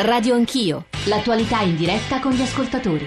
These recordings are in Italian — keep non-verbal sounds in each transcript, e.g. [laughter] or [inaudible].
Radio Anch'io, l'attualità in diretta con gli ascoltatori.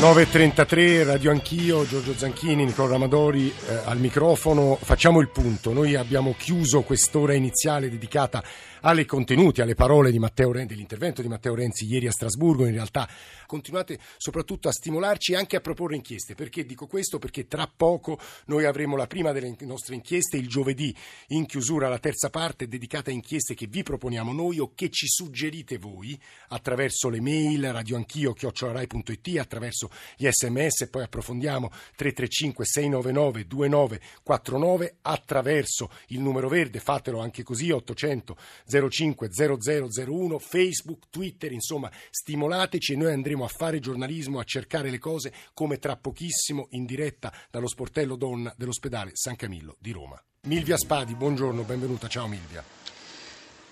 9.33, Radio Anch'io, Giorgio Zanchini, Nicola Ramadori eh, al microfono. Facciamo il punto. Noi abbiamo chiuso quest'ora iniziale dedicata alle contenuti, alle parole di Matteo Renzi, dell'intervento di Matteo Renzi ieri a Strasburgo. In realtà continuate soprattutto a stimolarci e anche a proporre inchieste. Perché dico questo? Perché tra poco noi avremo la prima delle nostre inchieste il giovedì in chiusura la terza parte dedicata a inchieste che vi proponiamo noi o che ci suggerite voi attraverso le mail radioanchio chiocciolarai.it attraverso gli sms poi approfondiamo 335 699 2949 attraverso il numero verde fatelo anche così 800 05 0001 Facebook Twitter insomma stimolateci e noi andremo a fare giornalismo, a cercare le cose come tra pochissimo in diretta dallo sportello donna dell'ospedale San Camillo di Roma. Milvia Spadi, buongiorno, benvenuta, ciao Milvia.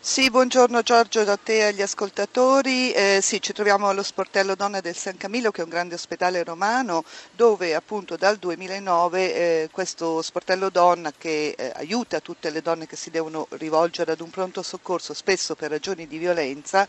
Sì, buongiorno Giorgio a te e agli ascoltatori. Eh, sì, ci troviamo allo Sportello Donna del San Camillo, che è un grande ospedale romano, dove appunto dal 2009 eh, questo Sportello Donna che eh, aiuta tutte le donne che si devono rivolgere ad un pronto soccorso, spesso per ragioni di violenza,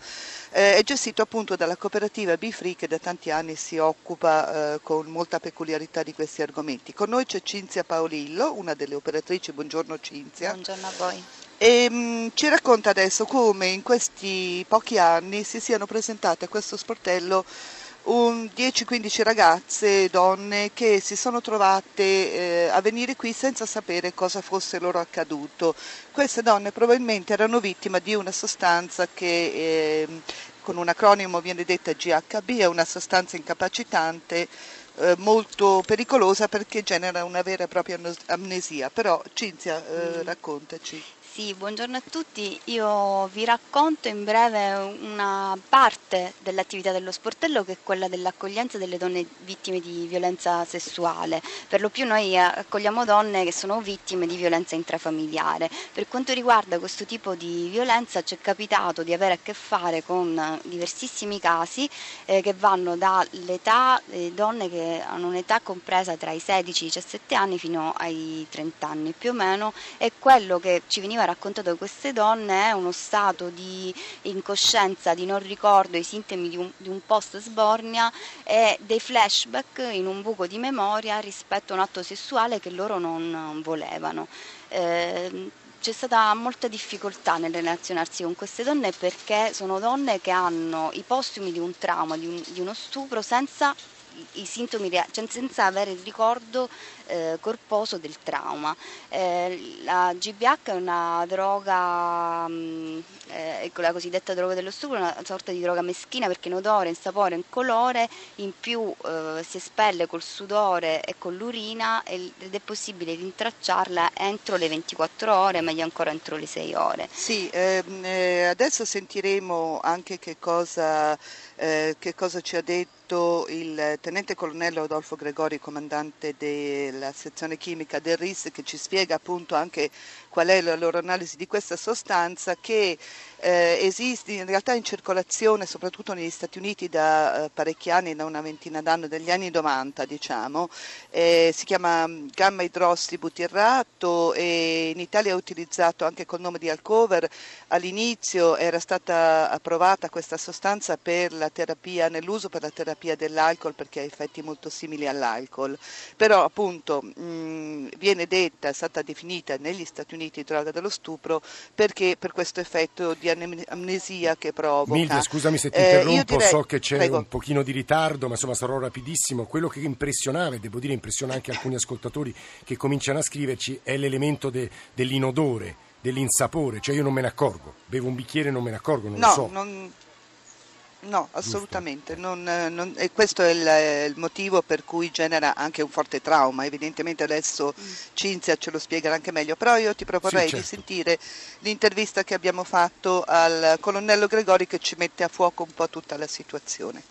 eh, è gestito appunto dalla cooperativa Bifree che da tanti anni si occupa eh, con molta peculiarità di questi argomenti. Con noi c'è Cinzia Paolillo, una delle operatrici. Buongiorno Cinzia. Buongiorno a voi. E, mh, mm, ci racconta adesso come in questi pochi anni si siano presentate a questo sportello 10-15 ragazze, donne che si sono trovate eh, a venire qui senza sapere cosa fosse loro accaduto. Queste donne probabilmente erano vittime di una sostanza che eh, con un acronimo viene detta GHB, è una sostanza incapacitante eh, molto pericolosa perché genera una vera e propria amnesia. Però Cinzia, eh, mm. raccontaci. Sì, buongiorno a tutti. Io vi racconto in breve una parte dell'attività dello sportello che è quella dell'accoglienza delle donne vittime di violenza sessuale. Per lo più noi accogliamo donne che sono vittime di violenza intrafamiliare. Per quanto riguarda questo tipo di violenza ci è capitato di avere a che fare con diversissimi casi eh, che vanno dall'età eh, donne che hanno un'età compresa tra i 16 e i 17 anni fino ai 30 anni più o meno e quello che ci veniva raccontato da queste donne è uno stato di incoscienza, di non ricordo, i sintomi di un, di un post sbornia e dei flashback in un buco di memoria rispetto a un atto sessuale che loro non volevano. Eh, c'è stata molta difficoltà nel relazionarsi con queste donne perché sono donne che hanno i postumi di un trauma, di, un, di uno stupro senza i sintomi, cioè senza avere il ricordo eh, corposo del trauma. Eh, la GBH è una droga, mh, mm, eh, la cosiddetta droga dello stupro, una sorta di droga meschina perché in odore, in sapore, in colore, in più eh, si espelle col sudore e con l'urina ed è possibile rintracciarla entro le 24 ore, meglio ancora entro le 6 ore. Sì, ehm, eh, adesso sentiremo anche che cosa, eh, che cosa ci ha detto il tenente colonnello Rodolfo Gregori, comandante della sezione chimica del RIS, che ci spiega appunto anche qual è la loro analisi di questa sostanza che eh, esiste in realtà in circolazione soprattutto negli Stati Uniti da eh, parecchi anni, da una ventina d'anni, dagli anni 90 diciamo, eh, si chiama mm, gamma idrossibutirrato e in Italia è utilizzato anche col nome di Alcover, all'inizio era stata approvata questa sostanza per la terapia, nell'uso per la terapia dell'alcol perché ha effetti molto simili all'alcol, però appunto mh, mm, viene detta, è stata definita negli Stati Uniti droga dello stupro perché per questo effetto di amnesia che provoca. Milde, scusami se ti eh, interrompo, direi... so che c'è Prego. un pochino di ritardo, ma insomma sarò rapidissimo. Quello che impressionava, e devo dire impressiona anche alcuni ascoltatori che cominciano a scriverci, è l'elemento de, dell'inodore, dell'insapore, cioè io non me ne accorgo, bevo un bicchiere e non me ne accorgo, non no, lo so. Non No, assolutamente, non, non, e questo è il, il, motivo per cui genera anche un forte trauma, evidentemente adesso mm. Cinzia ce lo spiegherà anche meglio, però io ti proporrei sì, certo. di sentire l'intervista che abbiamo fatto al colonnello Gregori che ci mette a fuoco un po' tutta la situazione.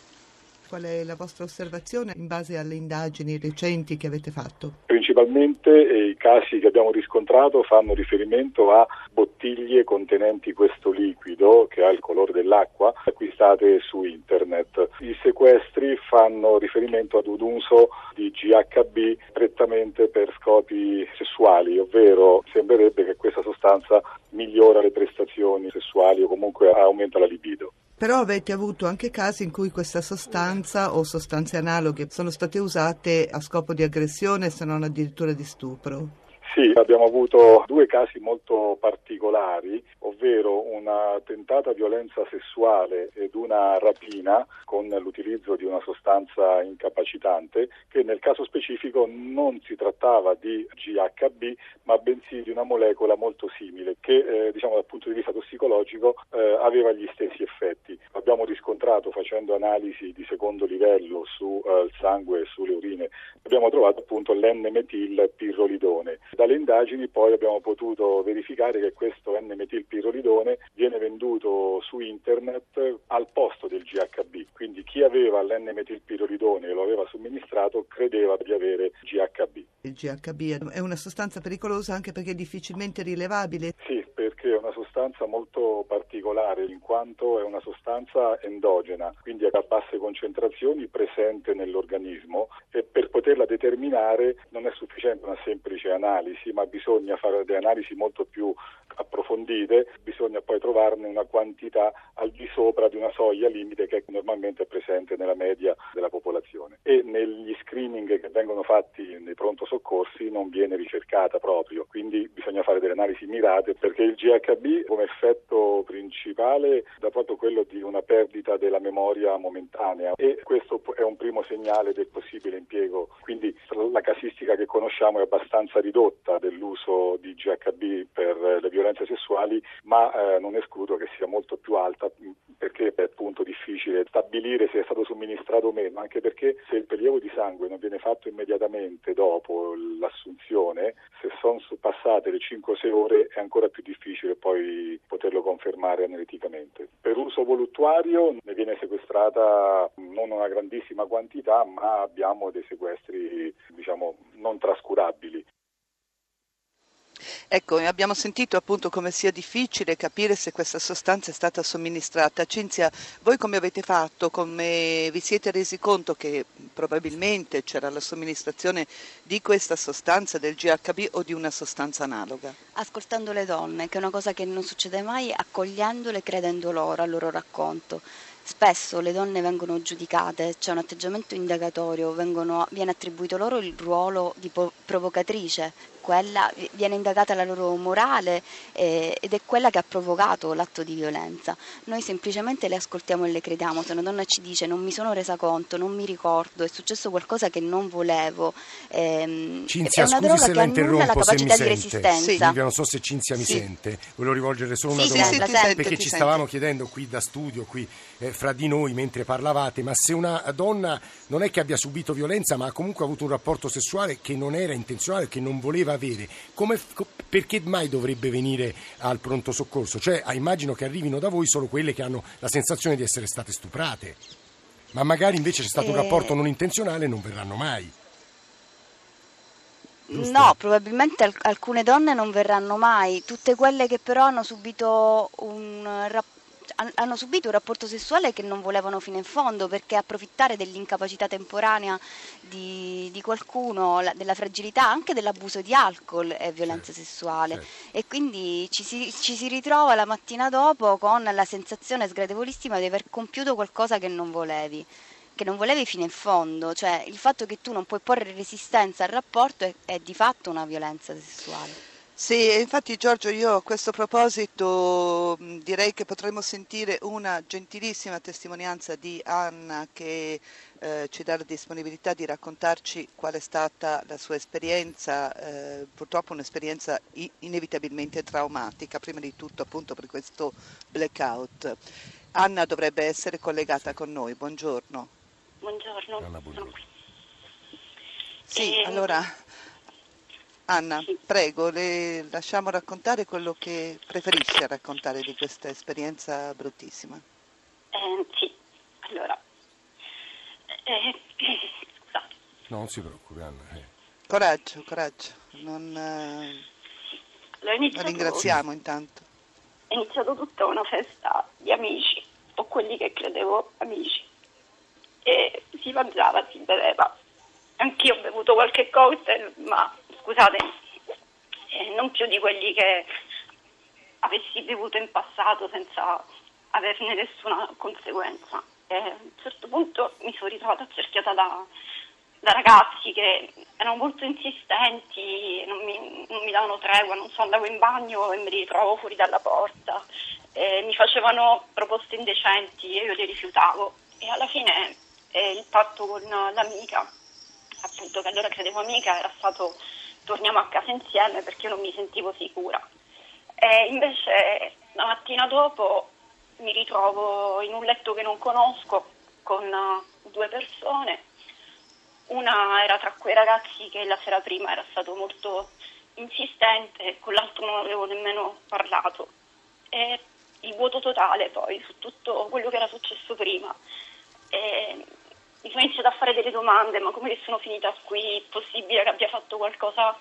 Qual è la vostra osservazione in base alle indagini recenti che avete fatto? Principalmente eh, i casi che abbiamo riscontrato fanno riferimento a bottiglie contenenti questo liquido che ha il colore dell'acqua acquistate su internet. I sequestri fanno riferimento ad un uso di GHB prettamente per scopi sessuali, ovvero sembrerebbe che questa sostanza migliora le prestazioni sessuali o comunque aumenta la libido. Però avete avuto anche casi in cui questa sostanza o sostanze analoghe sono state usate a scopo di aggressione se non addirittura di stupro. Sì, abbiamo avuto due casi molto particolari, ovvero una tentata violenza sessuale ed una rapina con l'utilizzo di una sostanza incapacitante che nel caso specifico non si trattava di GHB ma bensì di una molecola molto simile che eh, diciamo dal punto di vista tossicologico eh, aveva gli stessi effetti. Abbiamo riscontrato facendo analisi di secondo livello sul eh, sangue e sulle urine, abbiamo trovato appunto l'N-metil pirrolidone. Da dalle indagini poi abbiamo potuto verificare che questo N-metilpirolidone viene venduto su internet al posto del GHB, quindi chi aveva l'N-metilpirolidone e lo aveva somministrato credeva di avere GHB. Il GHB è una sostanza pericolosa anche perché è difficilmente rilevabile? Sì, perché è una sostanza molto particolare in quanto è una sostanza endogena, quindi a basse concentrazioni presente nell'organismo e per poterla determinare non è sufficiente una semplice analisi ma bisogna fare delle analisi molto più approfondite, bisogna poi trovarne una quantità al di sopra di una soglia limite che normalmente è presente nella media della popolazione. E negli screening che vengono fatti nei pronto soccorsi non viene ricercata proprio, quindi bisogna fare delle analisi mirate perché il GHB come effetto principale dà proprio quello di una perdita della memoria momentanea. E questo è un primo segnale del possibile impiego, quindi la casistica che conosciamo è abbastanza ridotta dell'uso di GHB per le violenze sessuali, ma eh, non escludo che sia molto più alta perché è appunto difficile stabilire se è stato somministrato o meno, anche perché se il prelievo di sangue non viene fatto immediatamente dopo l'assunzione, se sono passate le 5-6 ore è ancora più difficile poi poterlo confermare analiticamente. Per uso voluttuario ne viene sequestrata non una grandissima quantità, ma abbiamo dei sequestri diciamo non trascurabili. Ecco, abbiamo sentito appunto come sia difficile capire se questa sostanza è stata somministrata. Cinzia, voi come avete fatto? Come vi siete resi conto che probabilmente c'era la somministrazione di questa sostanza, del GHB o di una sostanza analoga? Ascoltando le donne, che è una cosa che non succede mai, accogliendole, credendo loro, al loro racconto. Spesso le donne vengono giudicate, c'è un atteggiamento indagatorio, vengono, viene attribuito loro il ruolo di provocatrice, quella, viene indagata la loro morale eh, ed è quella che ha provocato l'atto di violenza. Noi semplicemente le ascoltiamo e le crediamo. Se una donna ci dice non mi sono resa conto, non mi ricordo, è successo qualcosa che non volevo, ehm, Cinzia, è una droga che annulla la capacità di resistenza. Sì. Silvia, non so se Cinzia mi sì. sente, volevo rivolgere solo una sì, domanda, sì, sente, perché ci stavamo chiedendo qui da studio, qui eh, fra di noi mentre parlavate, ma se una donna non è che abbia subito violenza, ma ha comunque avuto un rapporto sessuale che non era intenzionale, che non voleva avere, come, perché mai dovrebbe venire al pronto soccorso? Cioè, ah, immagino che arrivino da voi solo quelle che hanno la sensazione di essere state stuprate, ma magari invece c'è stato un eh. rapporto non intenzionale e non verranno mai. Giusto? No, probabilmente alcune donne non verranno mai, tutte quelle che però hanno subito un rapporto hanno subito un rapporto sessuale che non volevano fino in fondo perché approfittare dell'incapacità temporanea di, di qualcuno, la, della fragilità, anche dell'abuso di alcol è violenza certo, sessuale certo. e quindi ci si, ci si ritrova la mattina dopo con la sensazione sgradevolissima di aver compiuto qualcosa che non volevi che non volevi fino in fondo, cioè il fatto che tu non puoi porre resistenza al rapporto è, è di fatto una violenza sessuale. Sì, infatti Giorgio, io a questo proposito direi che potremmo sentire una gentilissima testimonianza di Anna che eh, ci dà la disponibilità di raccontarci qual è stata la sua esperienza, eh, purtroppo un'esperienza inevitabilmente traumatica, prima di tutto appunto per questo blackout. Anna dovrebbe essere collegata con noi, buongiorno. Buongiorno. Anna, buongiorno. Sì, e... allora Anna, sì. prego, le lasciamo raccontare quello che preferisce raccontare di questa esperienza bruttissima. Eh, sì, allora, Eh, scusate. [clears throat] No, non si preoccupi, Anna. eh. Coraggio, coraggio. Non, eh, L'ho la iniziato, ringraziamo intanto. è iniziato tutta una festa di amici, o quelli che credevo amici. E si mangiava, si beveva. Anch'io ho bevuto qualche cocktail, ma scusate, eh, non più di quelli che avessi bevuto in passato senza averne nessuna conseguenza. E a un certo punto mi sono ritrovata accerchiata da, da ragazzi che erano molto insistenti, non mi, non mi davano tregua, non so, andavo in bagno e mi ritrovo fuori dalla porta, e mi facevano proposte indecenti e io le rifiutavo. E alla fine eh, il patto con l'amica, appunto che allora credevo amica, era stato torniamo a casa insieme perché io non mi sentivo sicura. E invece la mattina dopo mi ritrovo in un letto che non conosco con eh, due persone. Una era tra quei ragazzi che la sera prima era stato molto insistente, con l'altro non avevo nemmeno parlato. E il vuoto totale poi su tutto quello che era successo prima. E mi sono iniziata a fare delle domande, ma come che sono finita qui? È possibile che abbia fatto qualcosa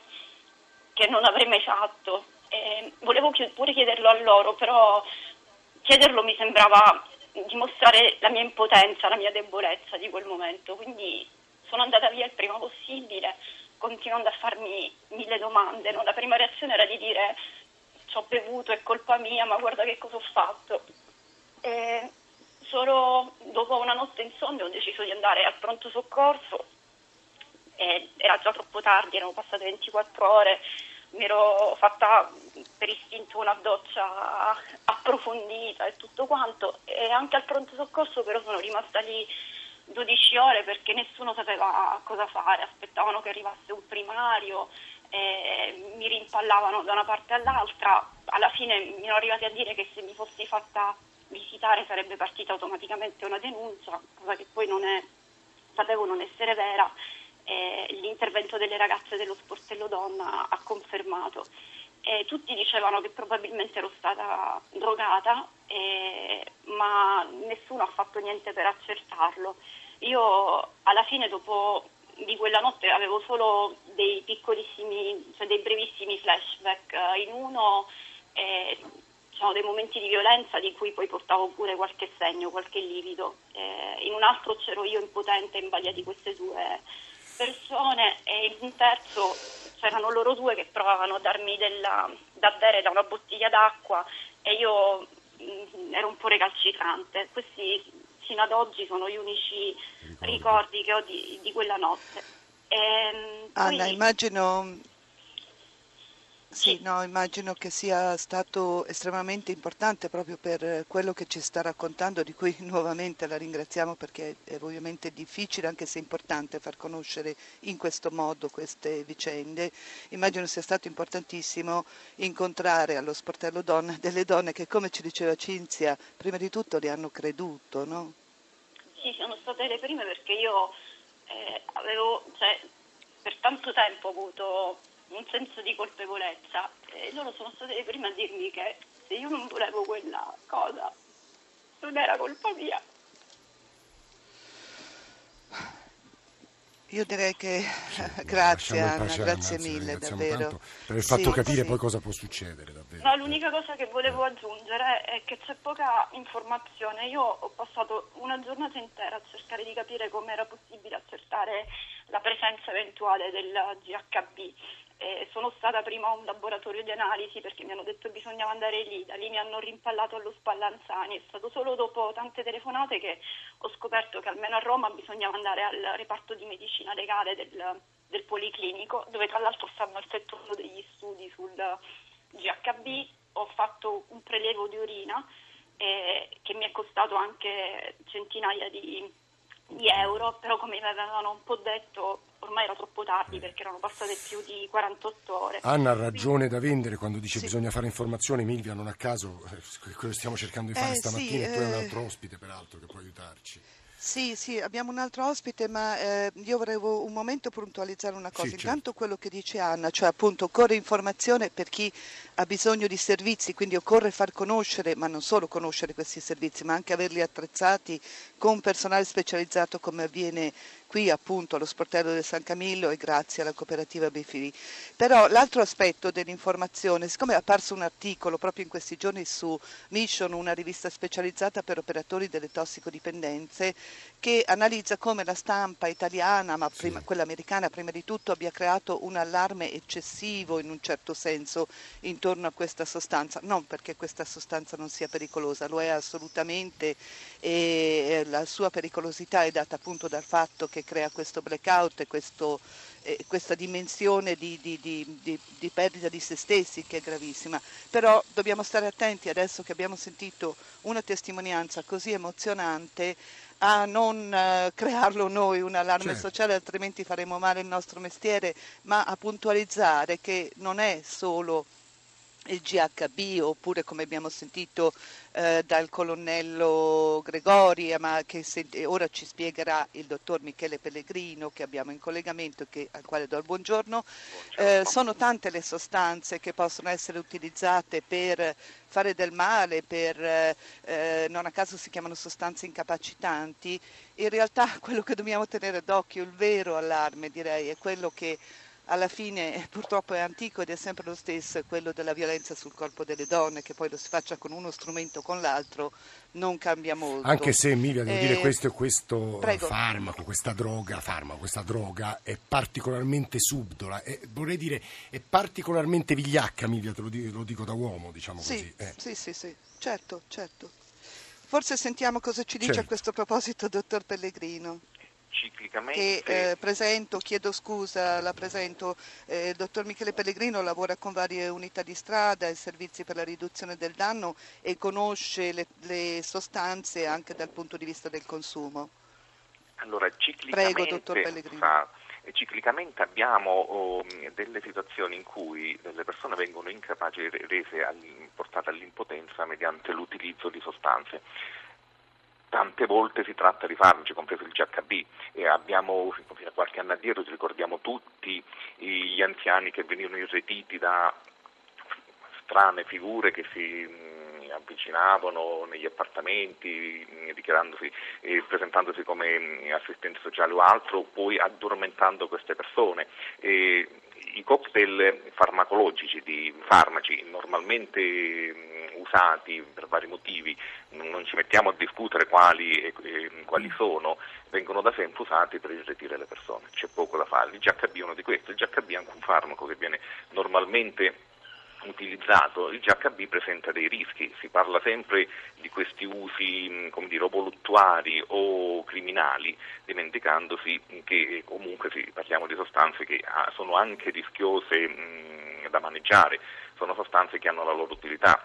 che non avrei mai fatto? E volevo pure chiederlo a loro, però chiederlo mi sembrava dimostrare la mia impotenza, la mia debolezza di quel momento. Quindi sono andata via il prima possibile, continuando a farmi mille domande. no? La prima reazione era di dire ci ho bevuto, è colpa mia, ma guarda che cosa ho fatto. E solo dopo una notte insonne ho deciso di andare al pronto soccorso. E era già troppo tardi, erano passate 24 ore, mi ero fatta per istinto una doccia approfondita e tutto quanto. E anche al pronto soccorso però sono rimasta lì 12 ore perché nessuno sapeva cosa fare, aspettavano che arrivasse un primario, e mi rimpallavano da una parte all'altra, alla fine mi erano arrivati a dire che se mi fossi fatta visitare sarebbe partita automaticamente una denuncia, cosa che poi non è, sapevo non essere vera. e l'intervento delle ragazze dello sportello donna ha confermato. E tutti dicevano che probabilmente ero stata drogata, e- ma nessuno ha fatto niente per accertarlo. Io alla fine dopo di quella notte avevo solo dei piccolissimi, cioè dei brevissimi flashback. Eh, In uno c'erano dei momenti di violenza di cui poi portavo pure qualche segno, qualche livido. Eh, in un altro c'ero io impotente in balia di queste due persone e in un terzo c'erano loro due che provavano a darmi della, da bere da una bottiglia d'acqua e io mh, ero un po' recalcitrante. Questi fino ad oggi sono gli unici ricordi che ho di, di quella notte. Ehm, Anna, poi- immagino, sì, no, immagino che sia stato estremamente importante proprio per quello che ci sta raccontando, di cui [laughs] nuovamente la ringraziamo perché è ovviamente difficile, anche se importante, far conoscere in questo modo queste vicende. Immagino sia stato importantissimo incontrare allo sportello donna [laughs] delle donne che, come ci diceva Cinzia, prima di tutto le hanno creduto, no? Sì, sono state le prime perché io eh, avevo, cioè, per tanto tempo avuto un senso di colpevolezza e loro sono state le prime a dirmi che se io non volevo quella cosa non era colpa mia. Io direi che [laughs] grazie Anna, pace grazie Anna, mille davvero. tanto per aver fatto Sì, capire sì. poi cosa può succedere davvero. No, l'unica cosa che volevo aggiungere è che c'è poca informazione. Io ho passato una giornata intera a cercare di capire come era possibile accertare la presenza eventuale del GHB. Eh, sono stata prima a un laboratorio di analisi perché mi hanno detto che bisognava andare lì, da lì mi hanno rimpallato allo Spallanzani. È stato solo dopo tante telefonate che ho scoperto che almeno a Roma bisognava andare al reparto di medicina legale del, del Policlinico, dove tra l'altro stanno effettuando degli studi sul GHB. Ho fatto un prelevo di urina eh, che mi è costato anche centinaia di, di euro, però come mi avevano un po' detto ormai era troppo tardi perché erano passate più di 48 ore. Anna ha ragione da vendere quando dice Sì. bisogna fare informazioni, Milvia non a caso, eh, quello che stiamo cercando di fare Eh, stamattina sì, e tu hai un eh. altro ospite peraltro che può aiutarci. Sì, sì, abbiamo un altro ospite, ma eh, io volevo un momento puntualizzare una cosa. Sì, certo. Intanto quello che dice Anna, cioè appunto occorre informazione per chi ha bisogno di servizi, quindi occorre far conoscere, ma non solo conoscere questi servizi, ma anche averli attrezzati con personale specializzato come avviene qui appunto allo sportello del San Camillo e grazie alla cooperativa BFV. Però l'altro aspetto dell'informazione, siccome è apparso un articolo proprio in questi giorni su Mission, una rivista specializzata per operatori delle tossicodipendenze, che analizza come la stampa italiana, ma prima, Sì. quella americana prima di tutto, abbia creato un allarme eccessivo in un certo senso intorno a questa sostanza, non perché questa sostanza non sia pericolosa, lo è assolutamente e la sua pericolosità è data appunto dal fatto che crea questo blackout e questo, eh, questa dimensione di, di- di- di- di perdita di se stessi che è gravissima. Però dobbiamo stare attenti adesso che abbiamo sentito una testimonianza così emozionante a non eh, crearlo noi un allarme Certo. sociale, altrimenti faremo male il nostro mestiere, ma a puntualizzare che non è solo il GHB oppure come abbiamo sentito eh, dal colonnello Gregori, eh, ma che se- e ora ci spiegherà il dottor Michele Pellegrino che abbiamo in collegamento e che- al quale do il buongiorno, eh, sono tante le sostanze che possono essere utilizzate per fare del male, per, eh, eh, non a caso si chiamano sostanze incapacitanti, in realtà [laughs] quello che dobbiamo tenere d'occhio, il vero allarme direi, è quello che alla fine [laughs] purtroppo è antico ed è sempre lo stesso, è quello della violenza sul corpo delle donne, che poi lo si faccia con uno strumento o con l'altro, non cambia molto. Anche se Emilia, devo Eh, dire, questo, questo farmaco, questa droga, farmaco, questa droga è particolarmente subdola, e vorrei dire è particolarmente vigliacca, Emilia, te lo dico, lo dico da uomo, diciamo Sì, così. eh. sì, sì, sì, certo, certo. Forse sentiamo cosa ci dice Certo. a questo proposito dottor Pellegrino. Che ciclicamente eh, presento, chiedo scusa, la presento, eh, il dottor Michele Pellegrino lavora con varie unità di strada e servizi per la riduzione del danno e conosce le, le sostanze anche dal punto di vista del consumo. Allora, ciclicamente, Prego, dottor Pellegrino. fa- eh, ciclicamente abbiamo oh, delle situazioni in cui delle persone vengono incapaci, re- rese all- portate all'impotenza mediante l'utilizzo di sostanze. Tante volte si tratta di farmaci, compreso il GHB, e abbiamo fino a qualche anno addietro, ci ricordiamo tutti gli anziani che venivano irretiti da strane figure che si mh, avvicinavano negli appartamenti mh, dichiarandosi e presentandosi come mh, assistenti sociali o altro, poi addormentando queste persone. E I cocktail farmacologici di farmaci normalmente usati per vari motivi, non ci mettiamo a discutere quali, e- e quali sono, vengono da sempre usati per irretire le persone, c'è poco da fare. Il GHB è uno di questi, il GHB è anche un farmaco che viene normalmente utilizzato, il GHB presenta dei rischi, si parla sempre di questi usi come dire, voluttuari o criminali, dimenticandosi che comunque sì, parliamo di sostanze che ah, sono anche rischiose da maneggiare, sono sostanze che hanno la loro utilità.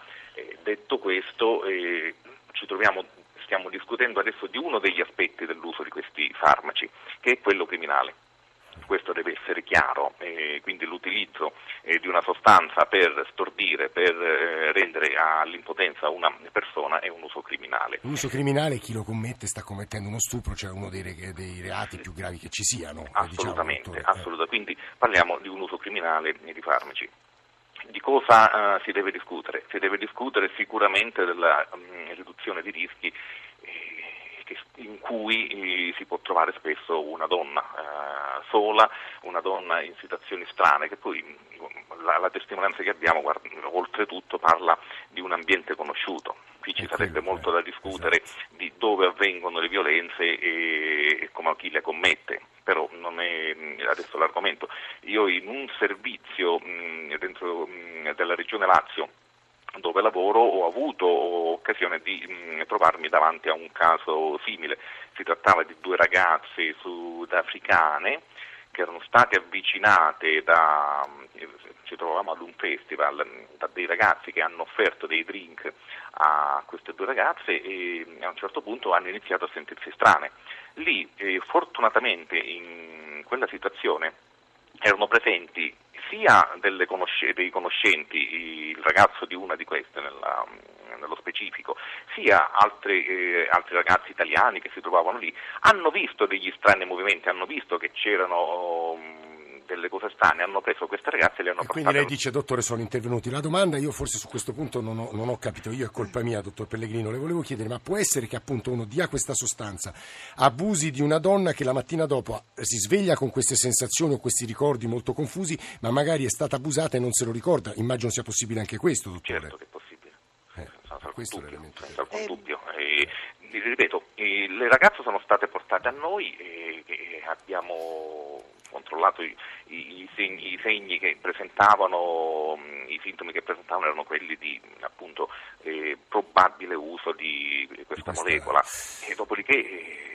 Detto questo, eh, ci troviamo, stiamo discutendo adesso di uno degli aspetti dell'uso di questi farmaci, che è quello criminale. Questo deve essere chiaro, eh, quindi l'utilizzo eh, di una sostanza per stordire, per eh, rendere all'impotenza una persona è un uso criminale. L'uso criminale, chi lo commette sta commettendo uno stupro, cioè uno dei, dei reati più gravi che ci siano. eh, Assolutamente, diciamo, assolutamente. quindi parliamo di un uso criminale di farmaci. Di cosa eh, si deve discutere? Si deve discutere sicuramente della mm, riduzione di rischi in cui eh, si può trovare spesso una donna eh, sola, una donna in situazioni strane, che poi mm, la, la testimonianza che abbiamo, guarda, oltretutto, parla di un ambiente conosciuto. Qui ci È sarebbe molto eh, da discutere di dove avvengono le violenze e, e come chi le commette, però non è mh, adesso l'argomento. Io in un servizio mh, dentro mh, della regione Lazio dove lavoro ho avuto occasione di mh, trovarmi davanti a un caso simile. Si trattava di due ragazze sudafricane che erano state avvicinate da, ci trovavamo ad un festival, da dei ragazzi che hanno offerto dei drink a queste due ragazze e a un certo punto hanno iniziato a sentirsi strane. Lì, eh, fortunatamente, in quella situazione erano presenti sia conosce- dei conoscenti, il ragazzo di una di queste nella, nello specifico, sia altri, eh, altri, ragazzi italiani che si trovavano lì, hanno visto degli strani movimenti, hanno visto che c'erano um, delle cose strane, hanno preso queste ragazze e le hanno e portate. Quindi lei dice, dottore, sono intervenuti. La domanda, io forse su questo punto non ho, non ho, capito, io è colpa mia, dottor Pellegrino, le volevo chiedere, ma può essere che appunto uno dia questa sostanza, abusi di una donna che la mattina dopo si sveglia con queste sensazioni o questi ricordi molto confusi, ma magari è stata abusata e non se lo ricorda? Immagino sia possibile anche questo, dottore. Certo che è possibile. Eh, senza questo alcun dubbio. Senza alcun Eh, dubbio. E, ripeto, e le ragazze sono state portate a noi e, e abbiamo controllato i, i, segni, i, segni, che presentavano, mh, i sintomi che presentavano erano quelli di appunto eh, probabile uso di questa, questa... molecola. E dopodiché eh,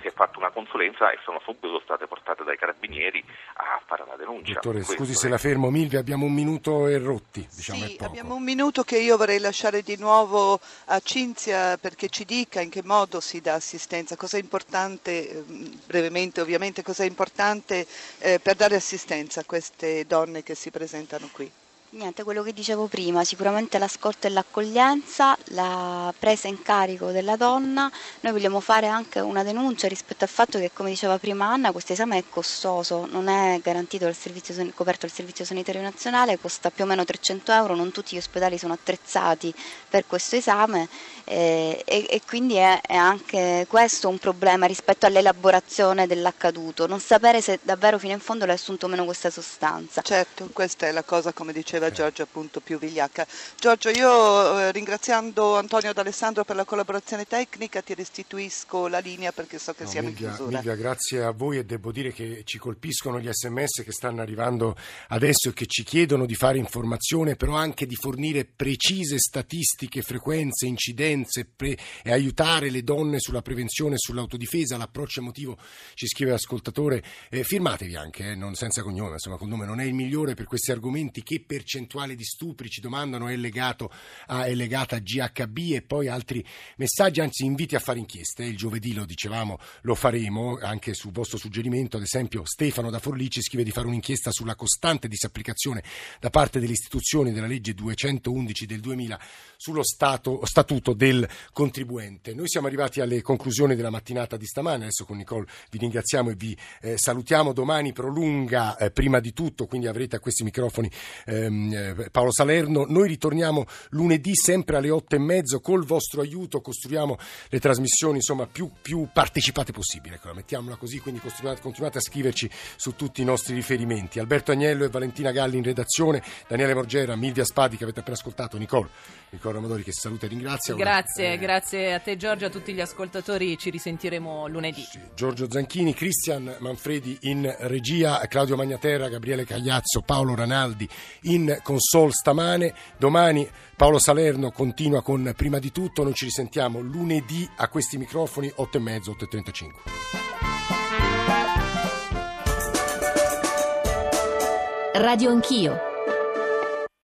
si è fatta una consulenza e sono subito state portate dai carabinieri a fare una denuncia. Dottore, Questo scusi è- se la fermo, Milvia, abbiamo un minuto e rotti, diciamo Sì, è poco. abbiamo un minuto che io vorrei lasciare di nuovo a Cinzia perché ci dica in che modo si dà assistenza, cosa è importante, eh, brevemente ovviamente, cosa è importante eh, per dare assistenza a queste donne che si presentano qui. Niente, quello che dicevo prima, sicuramente l'ascolto e l'accoglienza, la presa in carico della donna. Noi vogliamo fare anche una denuncia rispetto al fatto che, come diceva prima Anna, questo esame è costoso, non è garantito dal servizio, coperto dal Servizio Sanitario Nazionale, costa più o meno 300 euro, non tutti gli ospedali sono attrezzati per questo esame eh, e, e quindi è, è anche questo un problema rispetto all'elaborazione dell'accaduto, non sapere se davvero fino in fondo le ha assunto o meno questa sostanza. Certo, questa è la cosa, come diceva Giorgio, appunto più vigliacca. Giorgio, io eh, ringraziando Antonio D'Alessandro per la collaborazione tecnica ti restituisco la linea perché so che No, siamo Milvia, in chiusura. Milvia, grazie a voi e devo dire che ci colpiscono gli sms che stanno arrivando adesso e che ci chiedono di fare informazione, però anche di fornire precise statistiche, frequenze, incidenze pre- e aiutare le donne sulla prevenzione e sull'autodifesa. L'approccio emotivo, ci scrive l'ascoltatore, eh, firmatevi anche, eh, non senza cognome, insomma col nome, non è il migliore per questi argomenti. Che percentuale di stupri ci domandano è, legato a, è legata a GHB e poi altri messaggi, anzi inviti a fare inchieste. Il giovedì lo dicevamo, lo faremo anche su vostro suggerimento. Ad esempio, Stefano da Forlici scrive di fare un'inchiesta sulla costante disapplicazione da parte delle istituzioni della legge 211 del 2000 sullo stato, statuto del contribuente. Noi siamo arrivati alle conclusioni della mattinata di stamane. Adesso con Nicole vi ringraziamo e vi eh, salutiamo. Domani prolunga eh, prima di tutto, quindi avrete a questi microfoni ehm, eh, Paolo Salerno. Noi ritorniamo lunedì sempre alle otto e mezzo col vostro aiuto. Costruiamo le trasmissioni insomma più, più partecipate possibile. Ecco, mettiamola così, quindi continuate, continuate a scriverci su tutti i nostri riferimenti. Alberto Agnello e Valentina Galli in redazione, Daniele Morgera, Milvia Spadi che avete appena ascoltato, Nicole, Nicole Ramadori che saluta e ringrazia. Grazie, Eh, grazie a te Giorgio, a tutti gli ascoltatori, ci risentiremo lunedì. sì, Giorgio Zanchini, Cristian Manfredi in regia, Claudio Magnaterra, Gabriele Cagliazzo, Paolo Ranaldi in console stamane. Domani Paolo Salerno continua con Prima di tutto. Noi ci risentiamo lunedì a questi microfoni 8 e mezzo, 8 e 35. Radio Anch'io.